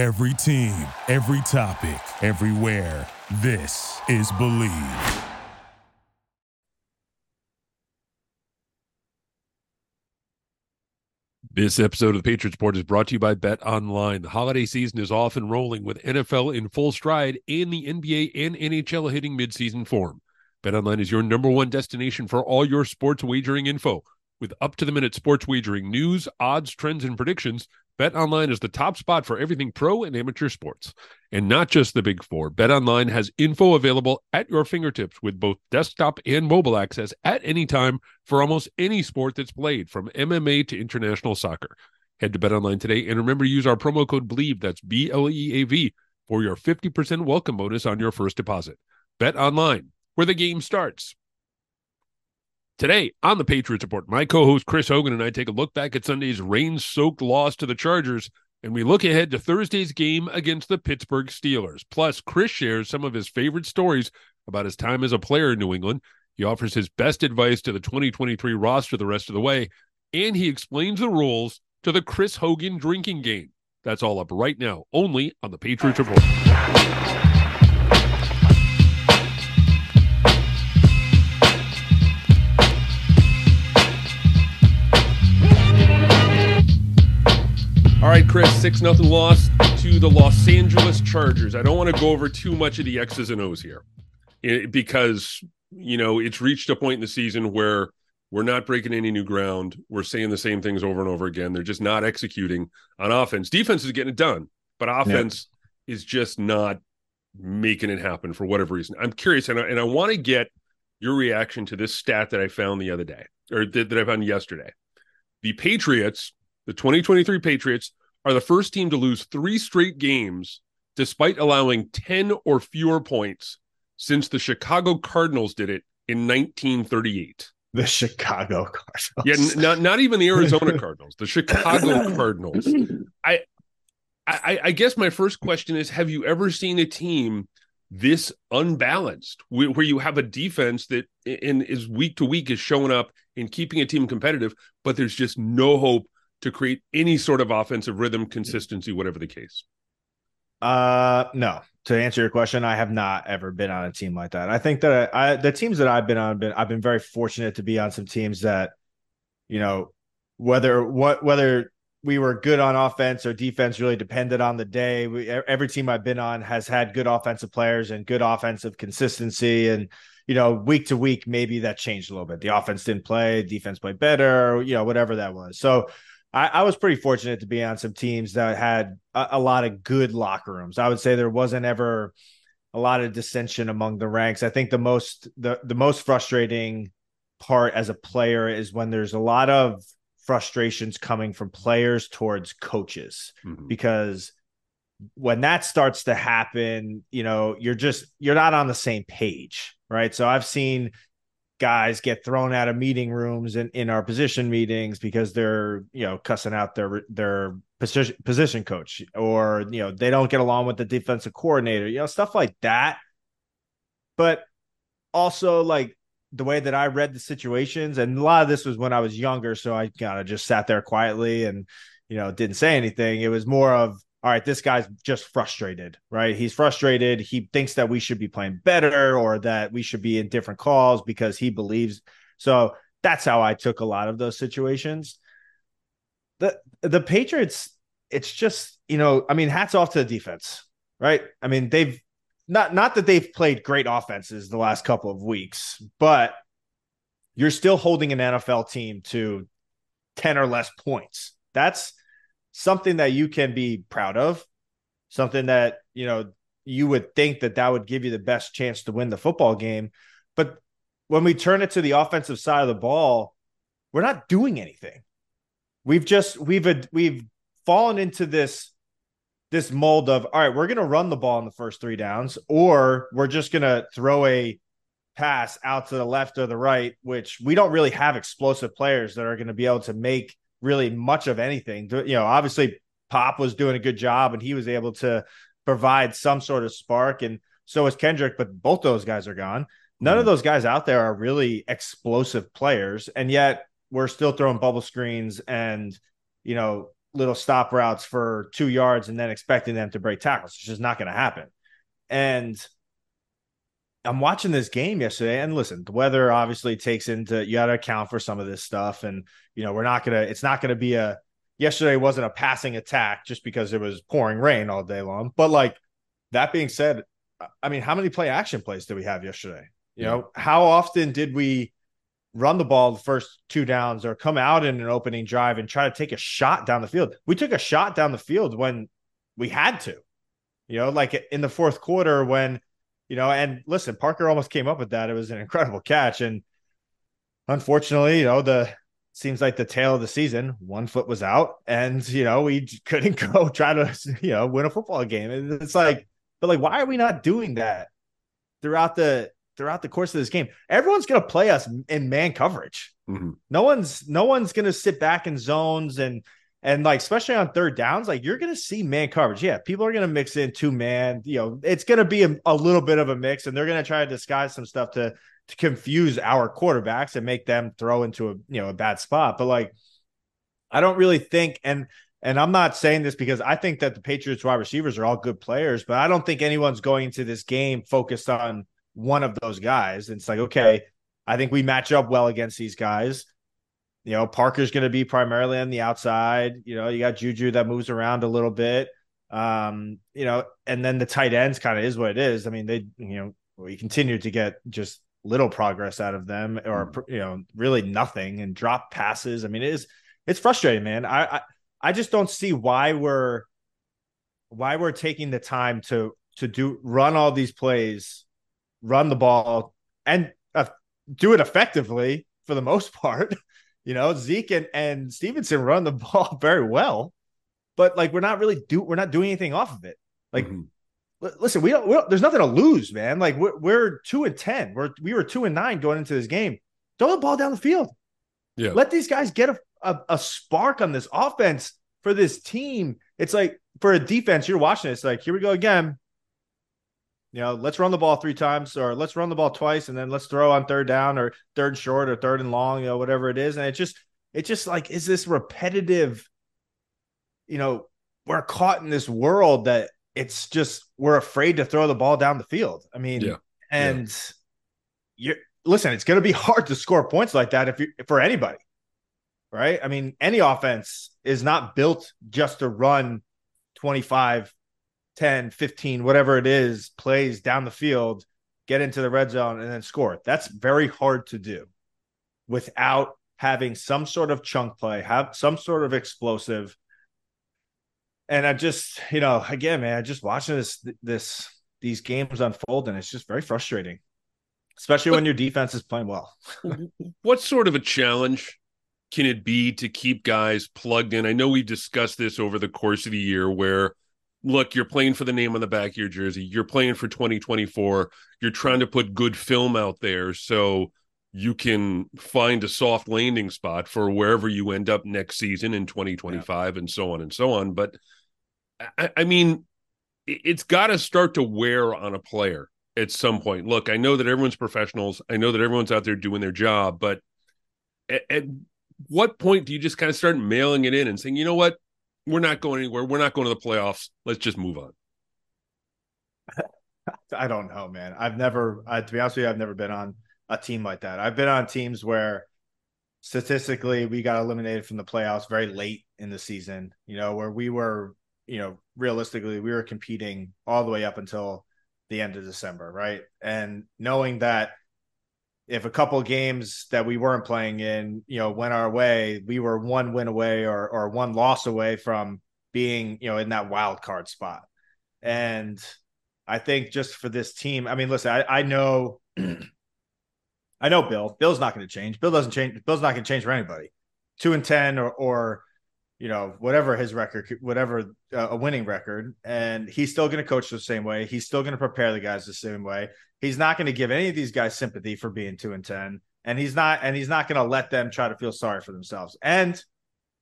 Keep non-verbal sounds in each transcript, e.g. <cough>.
Every team, every topic, everywhere. This is Bleav. This episode of the Patriots Report is brought to you by Bet Online. The holiday season is off and rolling with NFL in full stride and the NBA and NHL hitting midseason form. Bet Online is your number one destination for all your sports wagering info. With up to the minute sports wagering news, odds, trends, and predictions, Bet Online is the top spot for everything pro and amateur sports. And not just the big four, Bet Online has info available at your fingertips with both desktop and mobile access at any time for almost any sport that's played, from MMA to international soccer. Head to Bet Online today and remember to use our promo code BLEAV, that's B L E A V, for your 50% welcome bonus on your first deposit. Bet Online, where the game starts. Today on the Patriots Report, my co host Chris Hogan and I take a look back at Sunday's rain soaked loss to the Chargers, and we look ahead to Thursday's game against the Pittsburgh Steelers. Plus, Chris shares some of his favorite stories about his time as a player in New England. He offers his best advice to the 2023 roster the rest of the way, and he explains the rules to the Chris Hogan drinking game. That's all up right now, only on the Patriots Report. Right, Chris, 6 nothing loss to the Los Angeles Chargers. I don't want to go over too much of the X's and O's here eh, because, you know, it's reached a point in the season where we're not breaking any new ground. We're saying the same things over and over again. They're just not executing on offense. Defense is getting it done, but offense yep. is just not making it happen for whatever reason. I'm curious, and I, and I want to get your reaction to this stat that I found the other day or that, that I found yesterday. The Patriots the 2023 Patriots are the first team to lose three straight games despite allowing 10 or fewer points since the Chicago Cardinals did it in 1938. The Chicago Cardinals. Yeah, n- not not even the Arizona Cardinals, the Chicago <coughs> Cardinals. I, I I guess my first question is have you ever seen a team this unbalanced where you have a defense that in is week to week is showing up and keeping a team competitive, but there's just no hope to create any sort of offensive rhythm, consistency, whatever the case? Uh, no. To answer your question, I have not ever been on a team like that. I think that I, the teams that I've been on, been I've been very fortunate to be on some teams that, you know, whether what whether we were good on offense or defense really depended on the day. We, every team I've been on has had good offensive players and good offensive consistency. And, you know, week to week, maybe that changed a little bit. The offense didn't play, defense played better, you know, whatever that was. So I, I, was pretty fortunate to be on some teams that had a, a, lot of good locker rooms. I would say there wasn't ever a lot of dissension among the ranks. I think the most the the most frustrating part as a player is when there's a lot of frustrations coming from players towards coaches mm-hmm. because when that starts to happen, you know, you're just you're not on the same page, right? So I've seen guys get thrown out of meeting rooms in, in our position meetings because they're you know cussing out their their position position coach or you know they don't get along with the defensive coordinator you know stuff like that. But also like the way that I read the situations and a lot of this was when I was younger so I kind of just sat there quietly and you know didn't say anything. It was more of all right, this guy's just frustrated, right? He's frustrated. He thinks that we should be playing better or that we should be in different calls because he believes. So that's how I took a lot of those situations. The the Patriots, it's just, you know, I mean, hats off to the defense, right? I mean, they've not not that they've played great offenses the last couple of weeks, but you're still holding an NFL team to 10 or less points. That's something that you can be proud of, something that, you know, you would think that that would give you the best chance to win the football game. But when we turn it to the offensive side of the ball, we're not doing anything. We've just we've we've fallen into this this mold of all right, we're going to run the ball in the first 3 downs or we're just going to throw a pass out to the left or the right, which we don't really have explosive players that are going to be able to make really much of anything. You know, obviously Pop was doing a good job and he was able to provide some sort of spark, and so is Kendrick. But both those guys are gone. None mm-hmm. of those guys out there are really explosive players, and yet we're still throwing bubble screens and you know little stop routes for two yards and then expecting them to break tackles. It's just not going to happen. And I'm watching this game yesterday, and listen, the weather obviously takes into you got to account for some of this stuff, and you know we're not gonna. It's not gonna be a. Yesterday wasn't a passing attack just because it was pouring rain all day long. But like that being said, I mean, how many play action plays did we have yesterday? You yeah. know, how often did we run the ball the first two downs or come out in an opening drive and try to take a shot down the field? We took a shot down the field when we had to. You know, like in the fourth quarter when you know, and listen, Parker almost came up with that. It was an incredible catch. And unfortunately, you know, the seems like the tale of the season, one foot was out, and you know, we couldn't <laughs> go try to, you know, win a football game. And it's like, but like, why are we not doing that throughout the throughout the course of this game? Everyone's gonna play us in man coverage. Mm-hmm. No one's no one's gonna sit back in zones and and like, especially on third downs, like you're going to see man coverage. Yeah, people are going to mix in two man. You know, it's going to be a, a, little bit of a mix, and they're going to try to disguise some stuff to to confuse our quarterbacks and make them throw into a you know a bad spot. But like, I don't really think, and and I'm not saying this because I think that the Patriots wide receivers are all good players, but I don't think anyone's going into this game focused on one of those guys. And it's like, okay, I think we match up well against these guys. You know, Parker's going to be primarily on the outside. You know, you got Juju that moves around a little bit. Um, you know, and then the tight ends kind of is what it is. I mean, they, you know, we continue to get just little progress out of them or, mm. you know, really nothing and drop passes. I mean, it is, it's frustrating, man. I, I, I just don't see why we're, why we're taking the time to, to do, run all these plays, run the ball and uh, do it effectively for the most <laughs> part. You know, Zeke and, and Stevenson run the <laughs> ball very well, but like we're not really do we're not doing anything off of it. Like, mm-hmm. l- listen, we don't, we don't, There's nothing to lose, man. Like we're we're two and ten. We're we were two and nine going into this game. Throw the ball down the field. Yeah. Let these guys get a, a, a spark on this offense for this team. It's like for a defense, you're watching It's like, here we go again. You know, let's run the ball three times or let's run the ball twice and then let's throw on third down or third short or third and long, you know, whatever it is. And it just, it just like is this repetitive, you know, we're caught in this world that it's just we're afraid to throw the ball down the field. I mean, yeah. and yeah. you're listen, it's gonna be hard to score points like that if you for anybody, right? I mean, any offense is not built just to run 25 10, 15, whatever it is, plays down the field, get into the red zone, and then score. That's very hard to do without having some sort of chunk play, have some sort of explosive. And I just, you know, again, man, just watching this, this, these games unfold, and it's just very frustrating, especially when your defense is playing well. <laughs> what sort of a challenge can it be to keep guys plugged in? I know we've discussed this over the course of the year where look, you're playing for the name on the back of your jersey. You're playing for 2024. You're trying to put good film out there so you can find a soft landing spot for wherever you end up next season in 2025 yeah. and so on and so on. But I, I mean, it's got to start to wear on a player at some point. Look, I know that everyone's professionals. I know that everyone's out there doing their job, but at, at what point do you just kind of start mailing it in and saying, you know what? We're not going anywhere. We're not going to the playoffs. Let's just move on. <laughs> I don't know, man. I've never, to be honest with you, I've never been on a team like that. I've been on teams where statistically we got eliminated from the playoffs very late in the season, you know, where we were, you know, realistically, we were competing all the way up until the end of December, right? And knowing that if a couple games that we weren't playing in, you know, went our way, we were one win away or or one loss away from being, you know, in that wild card spot. And I think just for this team, I mean, listen, I, I know <clears throat> I know Bill. Bill's not going to change. Bill doesn't change. Bill's not going to change for anybody. Two and ten or or you know, whatever his record, whatever uh, a winning record, and he's still going to coach the same way. He's still going to prepare the guys the same way. He's not going to give any of these guys sympathy for being two and ten, and he's not, and he's not going to let them try to feel sorry for themselves. And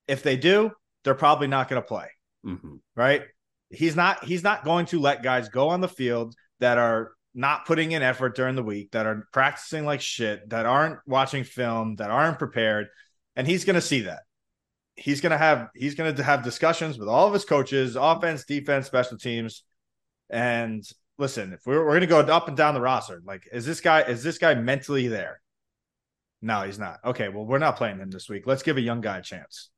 if they do, they're probably not going to play. Mm-hmm. Right? He's not. He's not going to let guys go on the field that are not putting in effort during the week, that are practicing like shit, that aren't watching film, that aren't prepared, and he's going to see that he's gonna have he's gonna have discussions with all of his coaches, offense, defense, special teams, and listen, if we're, we're gonna go up and down the roster, like is this guy is this guy mentally there? No, he's not. Okay, well, we're not playing him this week. Let's give a young guy a chance.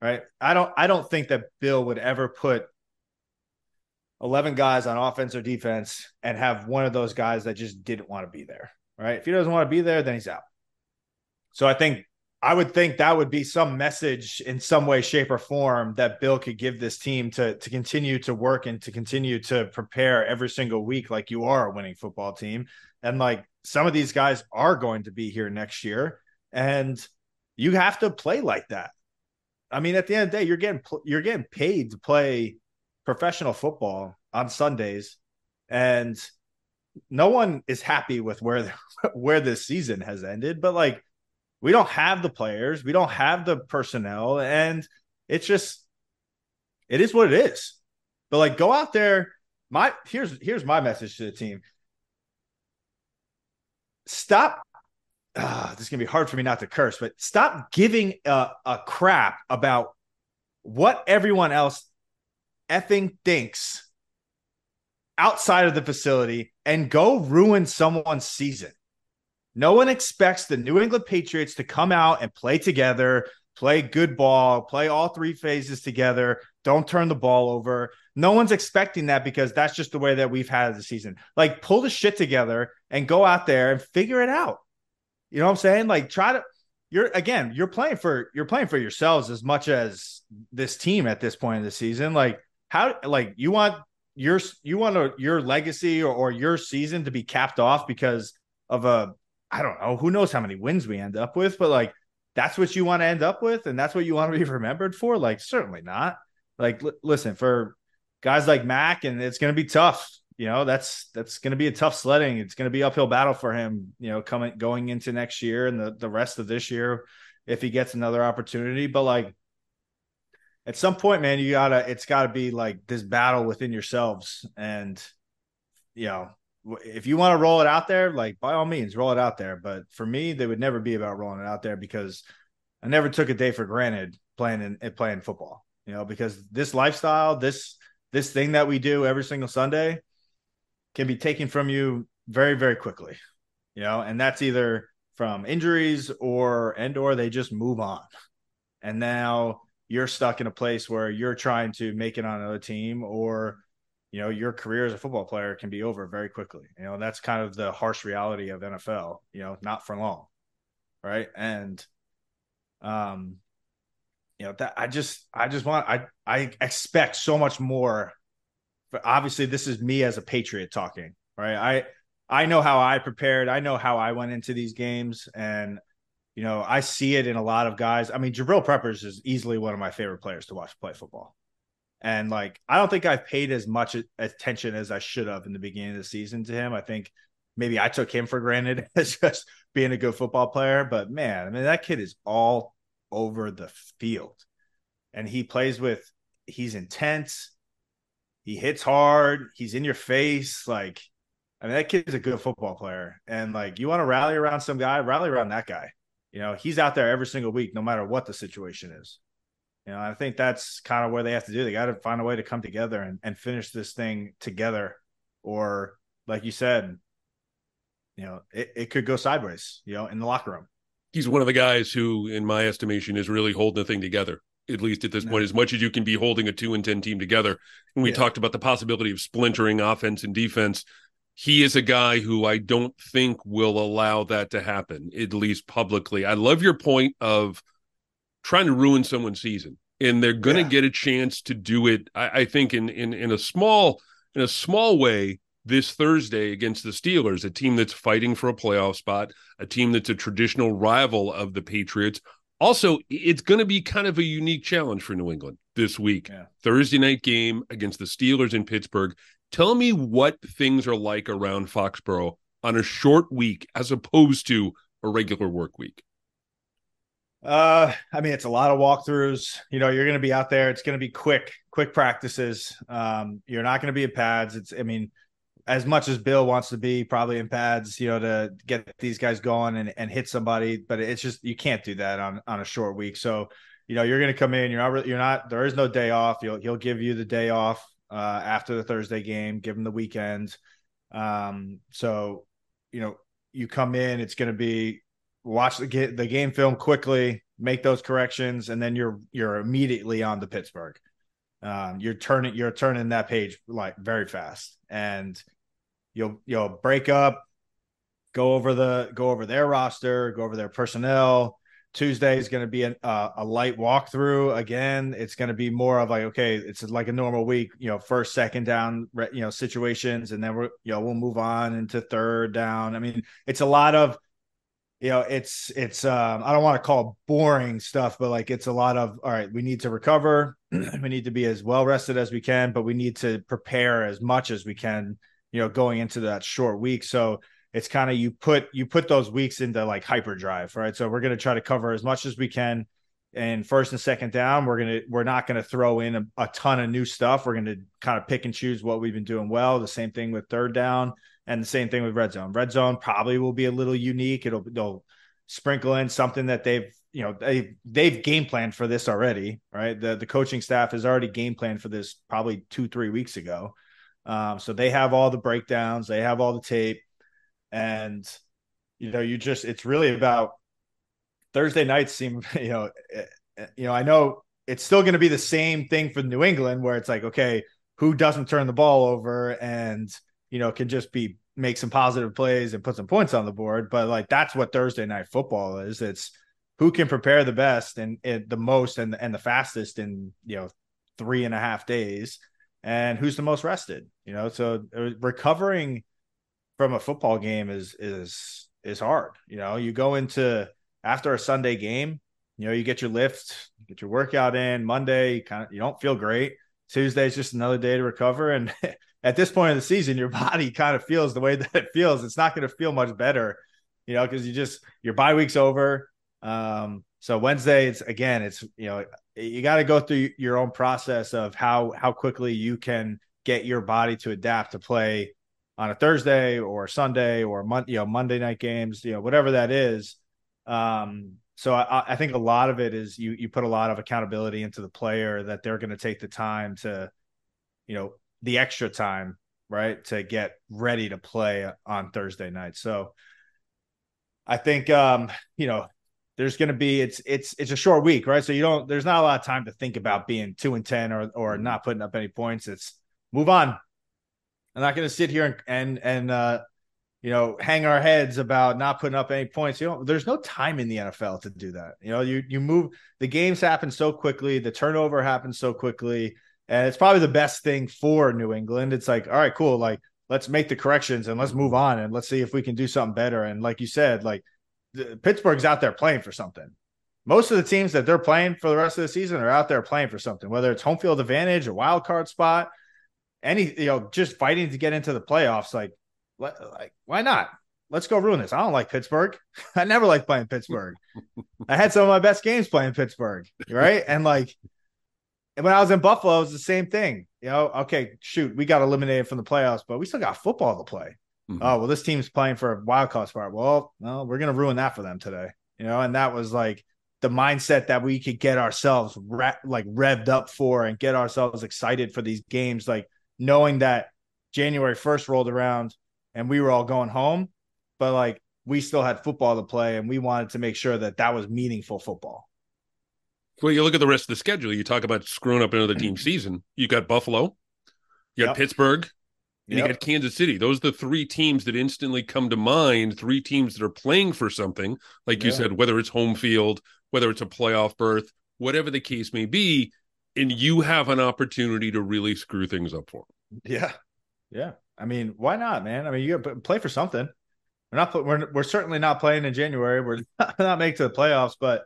Right? I don't I don't think that Bill would ever put 11 guys on offense or defense and have one of those guys that just didn't want to be there. Right? If he doesn't want to be there, then he's out. So I think I would think that would be some message in some way, shape, or form that Bill could give this team to to continue to work and to continue to prepare every single week like you are a winning football team. And like some of these guys are going to be here next year, and you have to play like that. I mean, at the end of the day, you're getting you're getting paid to play professional football on Sundays, and no one is happy with where <laughs> where this season has ended. But like we don't have the players, we don't have the personnel, and it's just it is what it is. But like go out there. My here's here's my message to the team. Stop. Uh, this is gonna be hard for me not to curse, but stop giving a, a crap about what everyone else effing thinks outside of the facility and go ruin someone's season. No one expects the New England Patriots to come out and play together, play good ball, play all three phases together, don't turn the ball over. No one's expecting that because that's just the way that we've had the season. Like, pull the shit together and go out there and figure it out. You know what I'm saying? Like, try to. You're again, you're playing for you're playing for yourselves as much as this team at this point in the season. Like, how like you want your you want a, your legacy or, or your season to be capped off because of a I don't know. Who knows how many wins we end up with, but like that's what you want to end up with and that's what you want to be <laughs> remembered for? Like certainly not. Like l- listen, for guys like Mac and it's going to be tough. You know, that's that's going to be a tough sledding. It's going to be uphill battle for him, you know, coming going into next year and the the rest of this year if he gets another opportunity, but like at some point, man, you gotta it's gotta be like this battle within yourselves. And you know, if you want to roll it out there, like by all means, roll it out there. But for me, they would never be about rolling it out there because I never took a day for granted playing in eh, playing football. You know, because this lifestyle, this this thing that we do every single Sunday can be taken from you very, very quickly. You know, and that's either from injuries or and or they just move on. And now you're stuck in a place where you're trying to make it on another team or you know, your career as a football player can be over very quickly. You know, that's kind of the harsh reality of NFL, you know, not for long. Right. And um, you know, that I just I just want I I expect so much more. But obviously, this is me as a patriot talking, right? I I know how I prepared. I know how I went into these games, and you know, I see it in a lot of guys. I mean, Jabrill Peppers is easily one of my favorite players to watch play football. And like, I don't think I've paid as much attention as I should have in the beginning of the season to him. I think maybe I took him for granted <laughs> as just being a good football player. But man, I mean, that kid is all over the field and he plays with, he's intense. He hits hard. He's in your face. Like, I mean, that kid's a good football player. And like, you want to rally around some guy, rally around that guy. You know, he's out there every single week, no matter what the situation is. You know, I think that's kind of where they have to do. They got to find a way to come together and, and finish this thing together. Or, like you said, you know, it, it could go sideways, you know, in the locker room. He's one of the guys who, in my estimation, is really holding the thing together, at least at this no. point, as much as you can be holding a two and 10 team together. And we yeah. talked about the possibility of splintering offense and defense. He is a guy who I don't think will allow that to happen, at least publicly. I love your point of trying to ruin someone's season and they're going to yeah. get a chance to do it I, I, think in, in in a small in a small way this thursday against the steelers a team that's fighting for a playoff spot a team that's a traditional rival of the patriots also it's going to be kind of a unique challenge for new england this week yeah. thursday night game against the steelers in pittsburgh tell me what things are like around foxborough on a short week as opposed to a regular work week uh, I mean, it's a lot of walkthroughs. You know, you're going to be out there. It's going to be quick, quick practices. Um, you're not going to be in pads. It's, I mean, as much as Bill wants to be probably in pads, you know, to get these guys going and, and hit somebody, but it's just you can't do that on on a short week. So you know, you're going to come in. You're not. You're not. There is no day off. He'll he'll give you the day off uh, after the Thursday game. Give him the weekend. Um, so, you know, you come in. It's going to be watch the get the game film quickly, make those corrections, and then you're you're immediately on to Pittsburgh. Um, you're turning you're turning that page like very fast, and you'll you'll break up, go over the go over their roster, go over their personnel. Tuesday is going to be a, uh, a light walkthrough again. It's going to be more of like okay, it's like a normal week, you know, first, second down, you know, situations, and then we're you know we'll move on into third down. I mean, it's a lot of you know it's it's um i don't want to call boring stuff but like it's a lot of all right we need to recover. <clears throat> We need to be as well rested as we can but we need to prepare as much as we can you know going into that short week. So it's kind of you put you put those weeks into like hyperdrive right? So we're going to try to cover as much as we can. And first and second down we're going to we're not going to throw in a, a ton of new stuff. We're going to kind of pick and choose what we've been doing well. The same thing with third down and the same thing with red zone. Red zone probably will be a little unique. It'll they'll sprinkle in something that they've you know they they've game planned for this already, right? The the coaching staff has already game planned for this probably two three weeks ago. Um, so they have all the breakdowns, they have all the tape, and you know you just it's really about Thursday nights seem <laughs> you know eh, eh, you know I know it's still going to be the same thing for New England where it's like okay who doesn't turn the ball over and you know can just be make some positive plays and put some points on the board. But like that's what Thursday night football is. It's who can prepare the best and, and the most and and the fastest in you know three and a half days, and who's the most rested. You know, so uh, recovering from a football game is is is hard. You know, you go into after a Sunday game, you know, you get your lift, get your workout in. Monday, you kind of you don't feel great. Tuesday is just another day to recover, and <laughs> at this point of the season, your <laughs> body kind of feels the way that it feels. It's not going to feel much better, you know, because you just your bye week's over. Um, so Wednesday, it's again, it's you know, you got to go through your own process of how how quickly you can get your body to adapt to play on a Thursday or Sunday or mon- you know Monday night games, you know, whatever that is. Um, so I, I think a lot of it is you you put a lot of accountability into the player that they're going to take the time to, you know, the extra time, right, to get ready to play on Thursday night. So I think um, you know, there's going to be it's it's it's a short week, right? So you don't there's not a lot of time to think about being 2 and 10 or or mm-hmm. not putting up any points. It's move on. I'm not going to sit here and and and uh you know, hang our heads about not putting up any points. You know, there's no time in the NFL to do that. You know, you you move the games happen so quickly, the turnover happens so quickly. And it's probably the best thing for New England. It's like, all right, cool. Like, let's make the corrections and let's move on and let's see if we can do something better. And like you said, like Pittsburgh's out there playing for something. Most of the teams that they're playing for the rest of the season are out there playing for something, whether it's home field advantage, a wild card spot, any, you know, just fighting to get into the playoffs. Like, like why not? Let's go ruin this. I don't like Pittsburgh. <laughs> I never liked playing Pittsburgh. I had some of my best games playing Pittsburgh, right? And like, and when I was in Buffalo, it was the same thing. You know, okay, shoot, we got eliminated from the playoffs, but we still got football to play. Mm-hmm. Oh well, this team's playing for a wild card spot. Well, no, we're gonna ruin that for them today. You know, and that was like the mindset that we could get ourselves re- like revved up for and get ourselves excited for these games, like knowing that January first rolled around and we were all going home, but like we still had football to play and we wanted to make sure that that was meaningful football. Well, you look at the rest of the schedule. You talk about screwing up another team's <clears throat> season. You got Buffalo, you got yep. Pittsburgh, and yep. you got Kansas City. Those are the three teams that instantly come to mind. Three teams that are playing for something, like you said, whether it's home field, whether it's a playoff berth, whatever the case may be, and you have an opportunity to really screw things up for them. Yeah, yeah. I mean, why not, man? I mean, you play for something. We're not. We're we're certainly not playing in January. We're not, <laughs> not making to the playoffs, but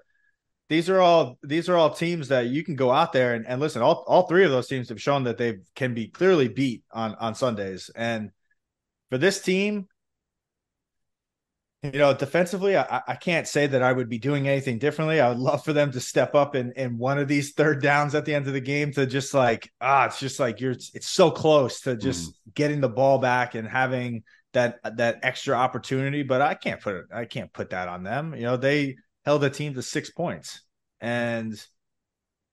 these are all these are all teams that you can go out there and, and listen. All all three of those teams have shown that they can be clearly beat on on Sundays. And for this team, you know, defensively, I, I can't say that I would be doing anything differently. I would love for them to step up in in one of these third downs at the end of the game to just like ah, it's just like you're it's so close to just mm. getting the ball back and having that that extra opportunity. But I can't put it I can't put that on them. You know, they held the team to six points. And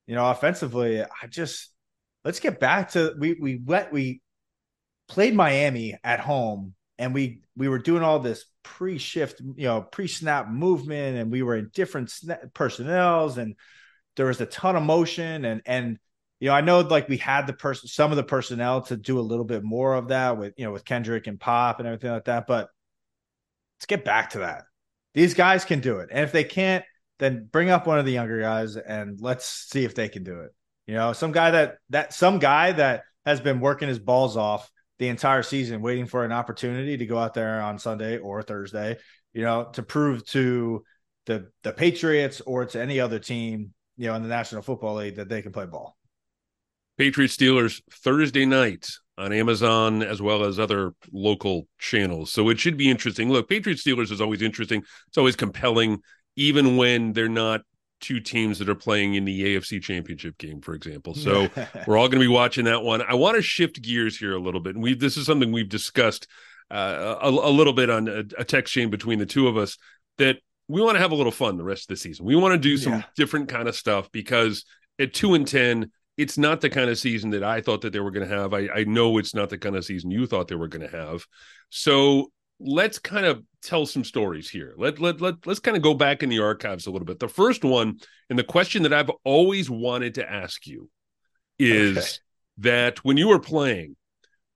you know, offensively, I just let's get back to we we went we played Miami at home and we we were doing all this pre-shift, you know, pre-snap movement and we were in different personnels and there was a ton of motion and and you know, I know like we had the person some of the personnel to do a little bit more of that with you know with Kendrick and Pop and everything like that, but let's get back to that. These guys can do it. And if they can't, then bring up one of the younger guys and let's see if they can do it. You know, some guy that that some guy that has been working his balls off the entire season, waiting for an opportunity to go out there on Sunday or Thursday, you know, to prove to the the Patriots or to any other team, you know, in the National Football League that they can play ball. Patriots Steelers Thursday night on Amazon as well as other local channels. So it should be interesting. Look, Patriots Steelers is always interesting. It's always compelling, even when they're not two teams that are playing in the AFC Championship game, for example. So <laughs> we're all going to be watching that one. I want to shift gears here a little bit, and we this is something we've discussed uh, a, a, little bit on a, a, text chain between the two of us that we want to have a little fun the rest of the season. We want to do some yeah. different kind of stuff because at two and ten. It's not the kind of season that I thought that they were going to have. I, I know it's not the kind of season you thought they were going to have. So let's kind of tell some stories here. Let, let, let, let's kind of go back in the archives a little bit. The first one, and the question that I've always wanted to ask you is okay. that when you were playing,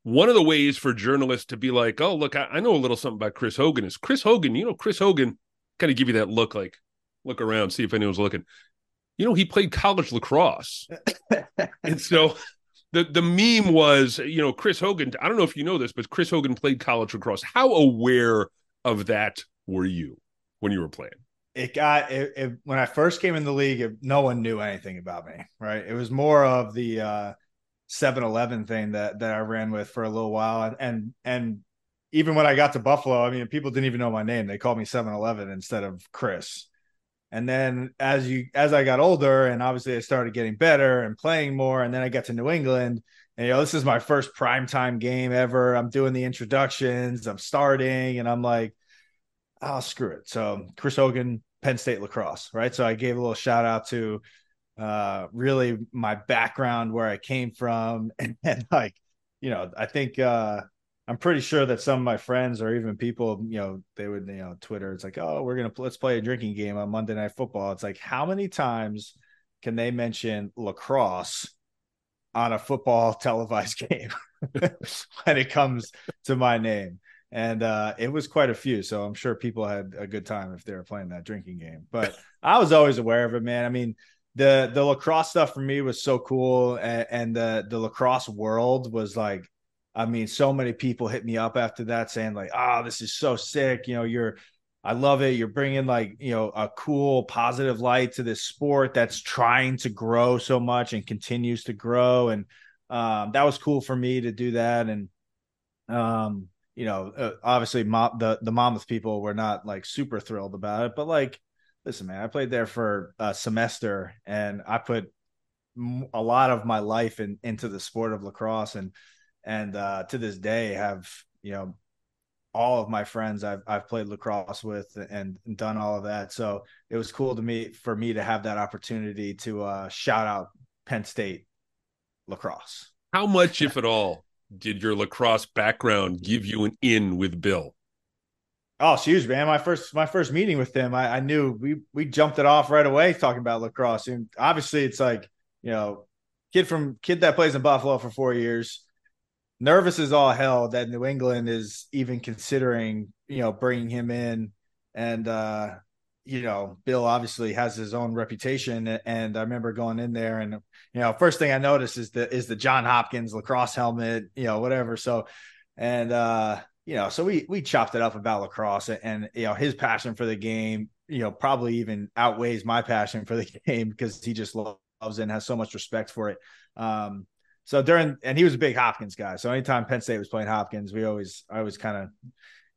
one of the ways for journalists to be like, oh, look, I, I, know a little something about Chris Hogan is Chris Hogan, you know, Chris Hogan kind of give you that look like, look around, see if anyone's looking. You know, he played college lacrosse. <laughs> and so the the meme was, you know, Chris Hogan. I don't know if you know this, but Chris Hogan played college lacrosse. How aware of that were you when you were playing? It got it, it, when I first came in the league. It, no one knew anything about me. Right? It was more of the uh, 7-Eleven thing that that I ran with for a little while, and and and even when I got to Buffalo, I mean, people didn't even know my name. They called me 7-Eleven instead of Chris. And then as you as I got older and obviously I started getting better and playing more and then I got to New England and you know this is my first primetime game ever. I'm doing the introductions, I'm starting and I'm like oh screw it. So Chris Hogan Penn State lacrosse, right? So I gave a little shout out to uh really my background where I came from and, <laughs> and like you know, I think uh I'm pretty sure that some of my friends or even people, you know, they would, you know, Twitter, it's like, oh, we're gonna let's play a drinking game on Monday Night Football. It's like, how many times can they mention lacrosse on a football <laughs> televised game <laughs> when it comes to my name? And uh, it was quite a few, so I'm sure people had a good time if they were playing that drinking game. But <laughs> I was always aware of it, man. I mean, the the lacrosse stuff for me was so cool, and, and the the lacrosse world was like I mean, so many people hit me up after that saying like, "Oh, this is so sick." You know, you're I love it. You're bringing like, you know, a cool positive light to this sport that's trying to grow so much and continues to grow and um, that was cool for me to do that and um, you know, uh, obviously the the Monmouth people were not like super thrilled about it, but like listen man, I played there for a semester and I put a lot of my life in, into the sport of lacrosse and and uh, to this day have you know all of my friends I've I've played lacrosse with and, and, done all of that. So it was cool to me for me to have that opportunity to uh, shout out Penn State lacrosse. How much, if at all, did your lacrosse background give you an in with Bill? Oh, it's huge, man. My first my first meeting with him, I, I knew we we jumped it off right away talking about lacrosse. And obviously it's like, you know, kid from kid that plays in Buffalo for four years nervous as all hell that New England is even considering, you know, bringing him in. And, uh, you know, Bill obviously has his own reputation. And I remember going in there and, you know, first thing I noticed is the, is the John Hopkins lacrosse helmet, you know, whatever. So, and, uh, you know, so we, we chopped it up about lacrosse and, you know, his passion for the game, you know, probably even outweighs my passion for the <laughs> game because he just loves it and has so much respect for it. Um, so during and he was a big Hopkins guy. So anytime Penn State was playing Hopkins, we always I always kind of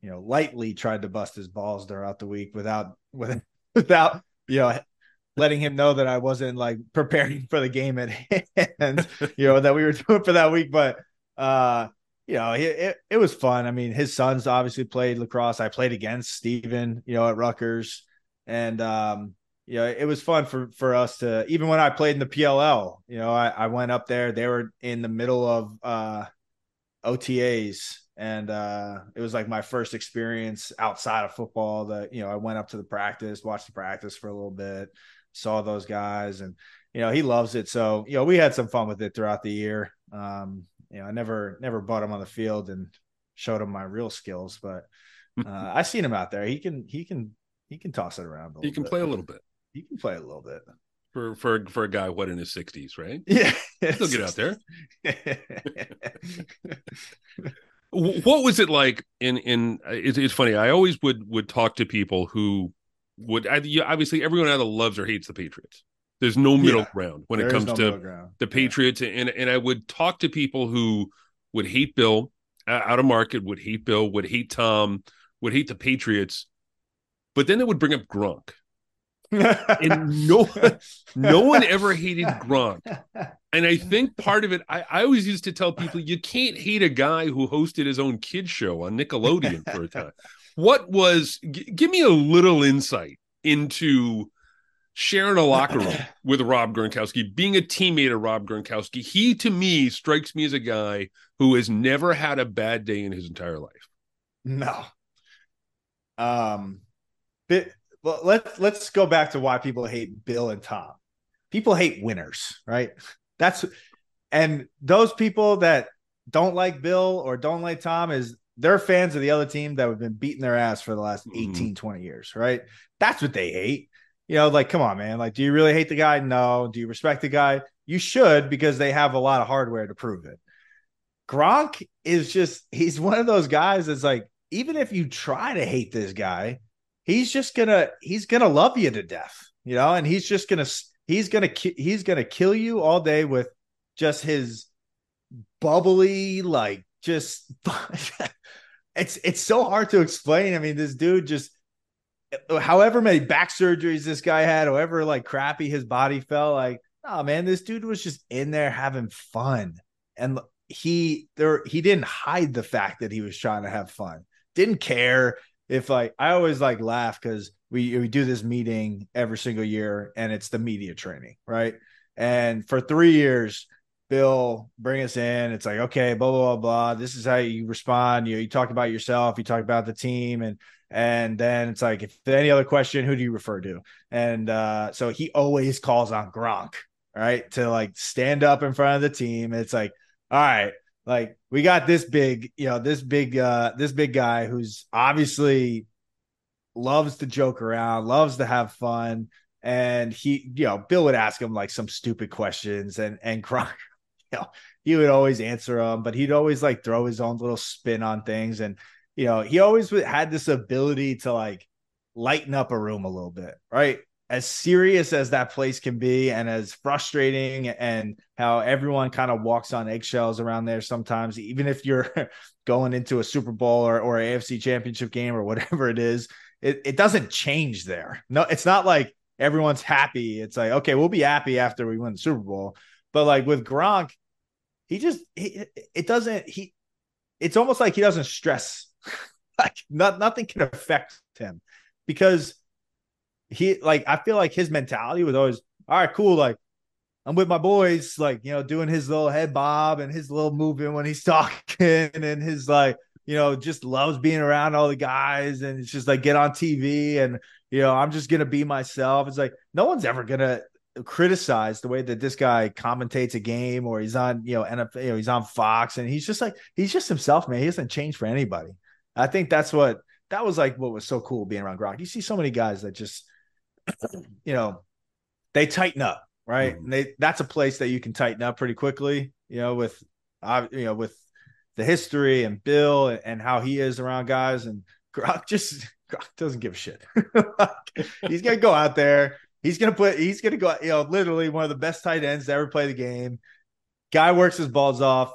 you know lightly tried to bust his balls throughout the week without <laughs> with, without you know letting him know that I wasn't like preparing for the game at hand, you know, that we were doing for that week. But uh, you know, it, it, it was fun. I mean, his sons obviously played lacrosse. I played against Stephen, you know, at Rutgers. And um, you know, it was fun for for us to even when I played in the PLL, you know, I, I went up there. They were in the middle of uh OTAs and uh it was like my first experience outside of football that you know i went up to the practice watched the practice for a little bit saw those guys and you know he loves it so you know we had some fun with it throughout the year um you know i never never bought him on the field and showed him my real skills but uh <laughs> i seen him out there he can he can he can toss it around he can bit. play a little bit he can play a little bit. For for for a guy what in his 60s right? Yeah. He'll get out there. <laughs> What was it like in in it's, it's funny i always would would talk to people who would obviously everyone either loves or hates the patriots. There's no middle yeah, ground when it comes no to the patriots yeah. and and i would talk to people who would hate bill uh, out of market would hate bill would hate tom would hate the patriots but then they would bring up gronk and no no one ever hated Gronk. And I think part of it, I, I always used to tell people you can't hate a guy who hosted his own kids show on Nickelodeon for a time. What was g- give me a little insight into sharing a locker room with Rob Gronkowski, being a teammate of Rob Gronkowski. He to me strikes me as a guy who has never had a bad day in his entire life. No. Um, but well, let's let's go back to why people hate Bill and Tom. People hate winners, right? That's and those people that don't like Bill or don't like Tom is they're fans of the other team that have been beating their ass for the last mm-hmm. 18, 20 years, right? That's what they hate. You know, like, come on, man. Like, do you really hate the guy? No. Do you respect the guy? You should because they have a lot of hardware to prove it. Gronk is just, he's one of those guys that's like, even if you try to hate this guy, he's just gonna he's gonna love you to death, you know, and he's just gonna he's gonna he's gonna kill you all day with just his bubbly like just <laughs> it's it's so hard to explain. I mean, this dude just however many back surgeries this guy had, however like crappy his body felt, like, oh man, this dude was just in there having fun. And he there he didn't hide the fact that he was trying to have fun. Didn't care if like I always like laugh because we we do this meeting every single year and it's the media training, right? And for three years, Bill bring us in. It's like, okay, blah, blah, blah, blah. This is how you respond. You you talk about yourself, you talk about the team, and and then it's like, if any other question, who do you refer to? And uh, so he always calls on Gronk, right? To like stand up in front of the team. It's like, all right, like we got this big, you know, this big, uh, this big guy who's obviously loves to joke around, loves to have fun. And he, you know, Bill would ask him like some stupid questions and, and <laughs> Gronk, you know, he would always answer them, but he'd always like throw his own little spin on things. And, you know, he always had this ability to like lighten up a room a little bit, right? As serious as that place can be and as frustrating and how everyone kind of walks on eggshells around there sometimes even if you're <laughs> going into a super bowl or, or afc championship game or whatever it is it, it doesn't change there. No it's not like everyone's happy. It's like okay we'll be happy after we win the super bowl. But like with gronk he just he, it doesn't he it's almost like he doesn't stress. <laughs> Like not, nothing can affect him because he like I feel like his mentality was always all right, cool. Like I'm with my boys, like you know, doing his little head bob and his little movement when he's <laughs> talking, and his like you know just loves being around all the guys, and it's just like get on TV and you know I'm just gonna be myself. It's like no one's ever gonna criticize the way that this guy commentates a game or he's on you know NFL, you know he's on Fox and he's just like he's just himself, man. He doesn't change for anybody. I think that's what that was like. What was so cool being around Gronk. You see so many guys that just you know, they tighten up, right? Mm-hmm. And they that's a place that you can tighten up pretty quickly, you know, with uh, you know, with the history and Bill and, and how he is around guys and Gronk just <laughs> Gronk doesn't give a shit. <laughs> he's gonna go out there. He's gonna put. He's gonna go. You know, literally one of the best tight ends to ever play the game. Guy works his balls off,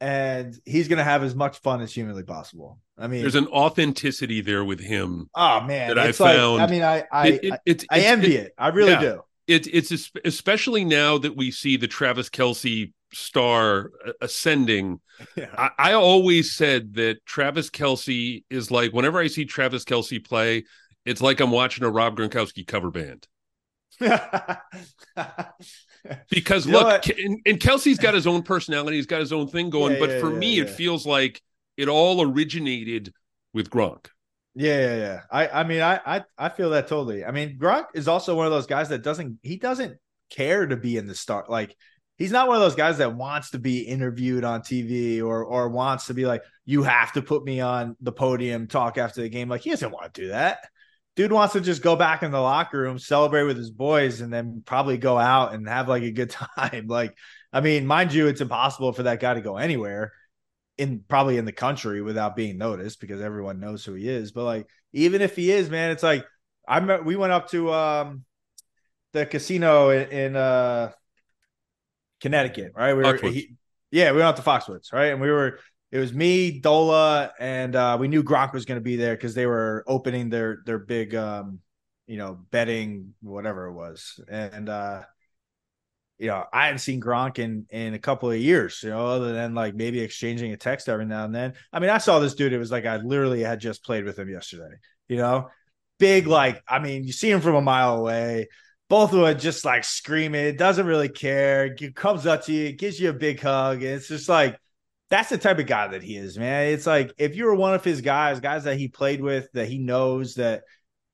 and he's gonna have as much fun as humanly possible. I mean, there's an authenticity there with him. Oh man, that I found. Like, I mean, I I it, it, it, I envy it. I really yeah, do. It, it's especially now that we see the Travis Kelce star uh, ascending. <laughs> Yeah. I, I, always said that Travis Kelce is like whenever I see Travis Kelce play, it's like I'm watching a Rob Gronkowski cover band. <laughs> because You look? And, and Kelce's got <laughs> his own personality, he's got his own thing going. Yeah, but yeah, for me, it feels like it all originated with Gronk. Yeah, yeah, yeah. I, I mean, I, I, I feel that totally. I mean, Gronk is also one of those guys that doesn't, he doesn't care to be in the start. Like, he's not one of those guys that wants to be interviewed on TV or, or wants to be like, you have to put me on the podium, talk after the game. Like, he doesn't want to do that. Dude wants to just go back in the locker room, celebrate with his boys, and then probably go out and have like a good <laughs> time. Like, I mean, mind you, it's impossible for that guy to go anywhere in probably in the country without being noticed because everyone knows who he is. But like, even if he is, man, it's like I remember we went up to um the casino in, in uh Connecticut, right? We were he, yeah, we went out to Foxwoods, right? And we were it was me, Dola, and uh we knew Gronk was gonna be there because they were opening their their big um you know betting whatever it was. And uh you know, I hadn't seen Gronk in in a couple of years, you know, other than like maybe exchanging a text every now and then. I mean, I saw this dude. It was like I literally had just played with him yesterday. You know, big like I mean, you see him from a mile away. Both of them just like screaming. Doesn't really care. Comes up to you, gives you a big hug, and it's just like that's the type of guy that he is, man. It's like if you were one of his guys, guys that he played with, that he knows that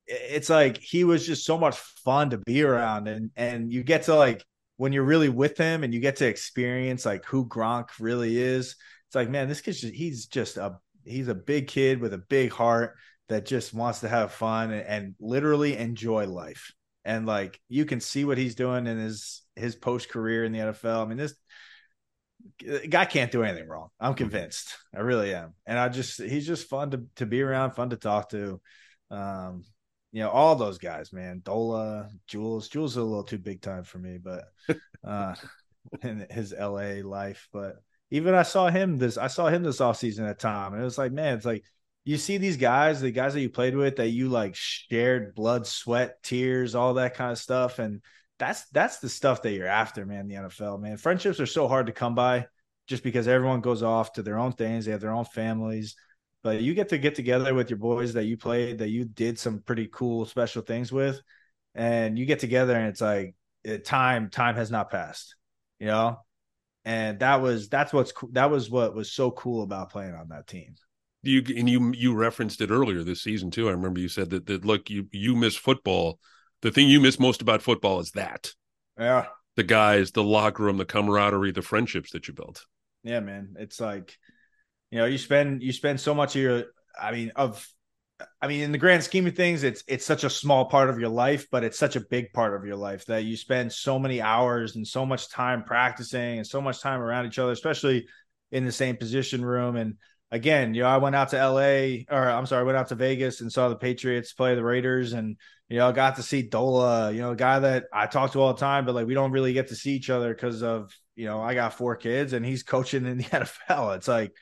it's like he was just so much fun to be around, and and you get to like when you're really with him and you get to experience like who Gronk really is, it's like, man, this kid's just, he's just a he's a big kid with a big heart that just wants to have fun and, and literally enjoy life. And like you can see what he's doing in his his post career in the NFL. I mean, this guy can't do anything wrong. I'm convinced. I really am. And I just he's just fun to to be around, fun to talk to. Um, you know, all those guys, man. Dola, Jules. Jules is a little too big time for me, but uh <laughs> in his LA life. But even I saw him this I saw him this offseason at Tom. And it was like, man, it's like you see these guys, the guys that you played with that you like shared blood, sweat, tears, all that kind of stuff. And that's that's the stuff that you're after, man, the NFL, man. Friendships are so hard to come by just because everyone goes off to their own things, they have their own families but you get to get together with your boys that you played that you did some pretty cool special things with and you get together and it's like it, time time has not passed you know and that was that's what's cool that was what was so cool about playing on that team You and you you referenced it earlier this season too. I remember you said that that look you you miss football. The thing you miss most about football is that yeah the guys, the locker room, the camaraderie, the friendships that you built. yeah man it's like you know you spend you spend so much of your i mean of i mean in the grand scheme of things it's it's such a small part of your life but it's such a big part of your life that you spend so many hours and so much time practicing and so much time around each other especially in the same position room. And again you know i went out to la or i'm sorry i went out to vegas and saw the patriots play the raiders and you know got to see dola you know a guy that i talk to all the time but like we don't really get to see each other because of you know i got four kids and he's coaching in the <laughs> nfl it's like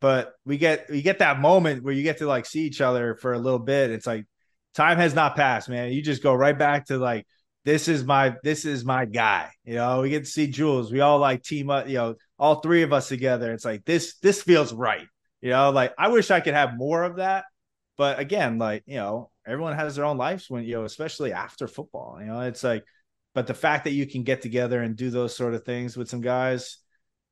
but we get we get that moment where you get to like see each other for a little bit. It's like time has not passed man. You just go right back to like this is my this is my guy you know? We get to see jules. We all like team up you know all three of us together. It's like this this feels right you know? Like i wish i could have more of that. But again like you know everyone has their own lives when you know especially after football you know? It's like but the fact that you can get together and do those sort of things with some guys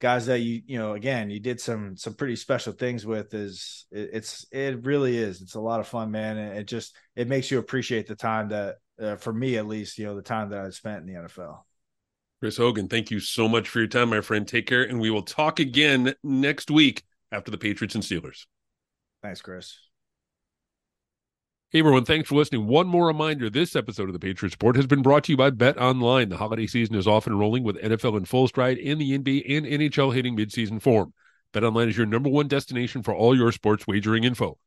guys that you you know again you did some some pretty special things with is it, it's it really is it's a lot of fun man and it just it makes you appreciate the time that uh, for me at least you know the time that i spent in the nfl Chris Hogan, thank you so much for your time, my friend. Take care, and we will talk again next week after the Patriots and Steelers. thanks chris Hey everyone, thanks for listening. One more reminder this episode of the Patriots Report has been brought to you by Bet Online. The holiday season is off and rolling with NFL in full stride and the NBA and NHL hitting midseason form. Bet Online is your number one destination for all your sports wagering info.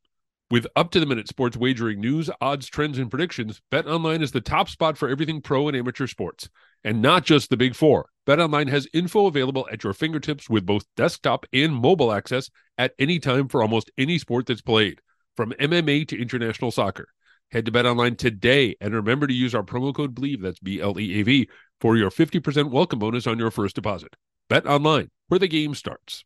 With up to the minute sports wagering news, odds, trends, and predictions, Bet Online is the top spot for everything pro and amateur sports. And not just the big four. Bet Online has info available at your fingertips with both desktop and mobile access at any time for almost any sport that's played from MMA to international soccer. Head to Bet Online today and remember to use our promo code BLEAV, that's B L E A V, for your 50% welcome bonus on your first deposit. Bet Online, where the game starts.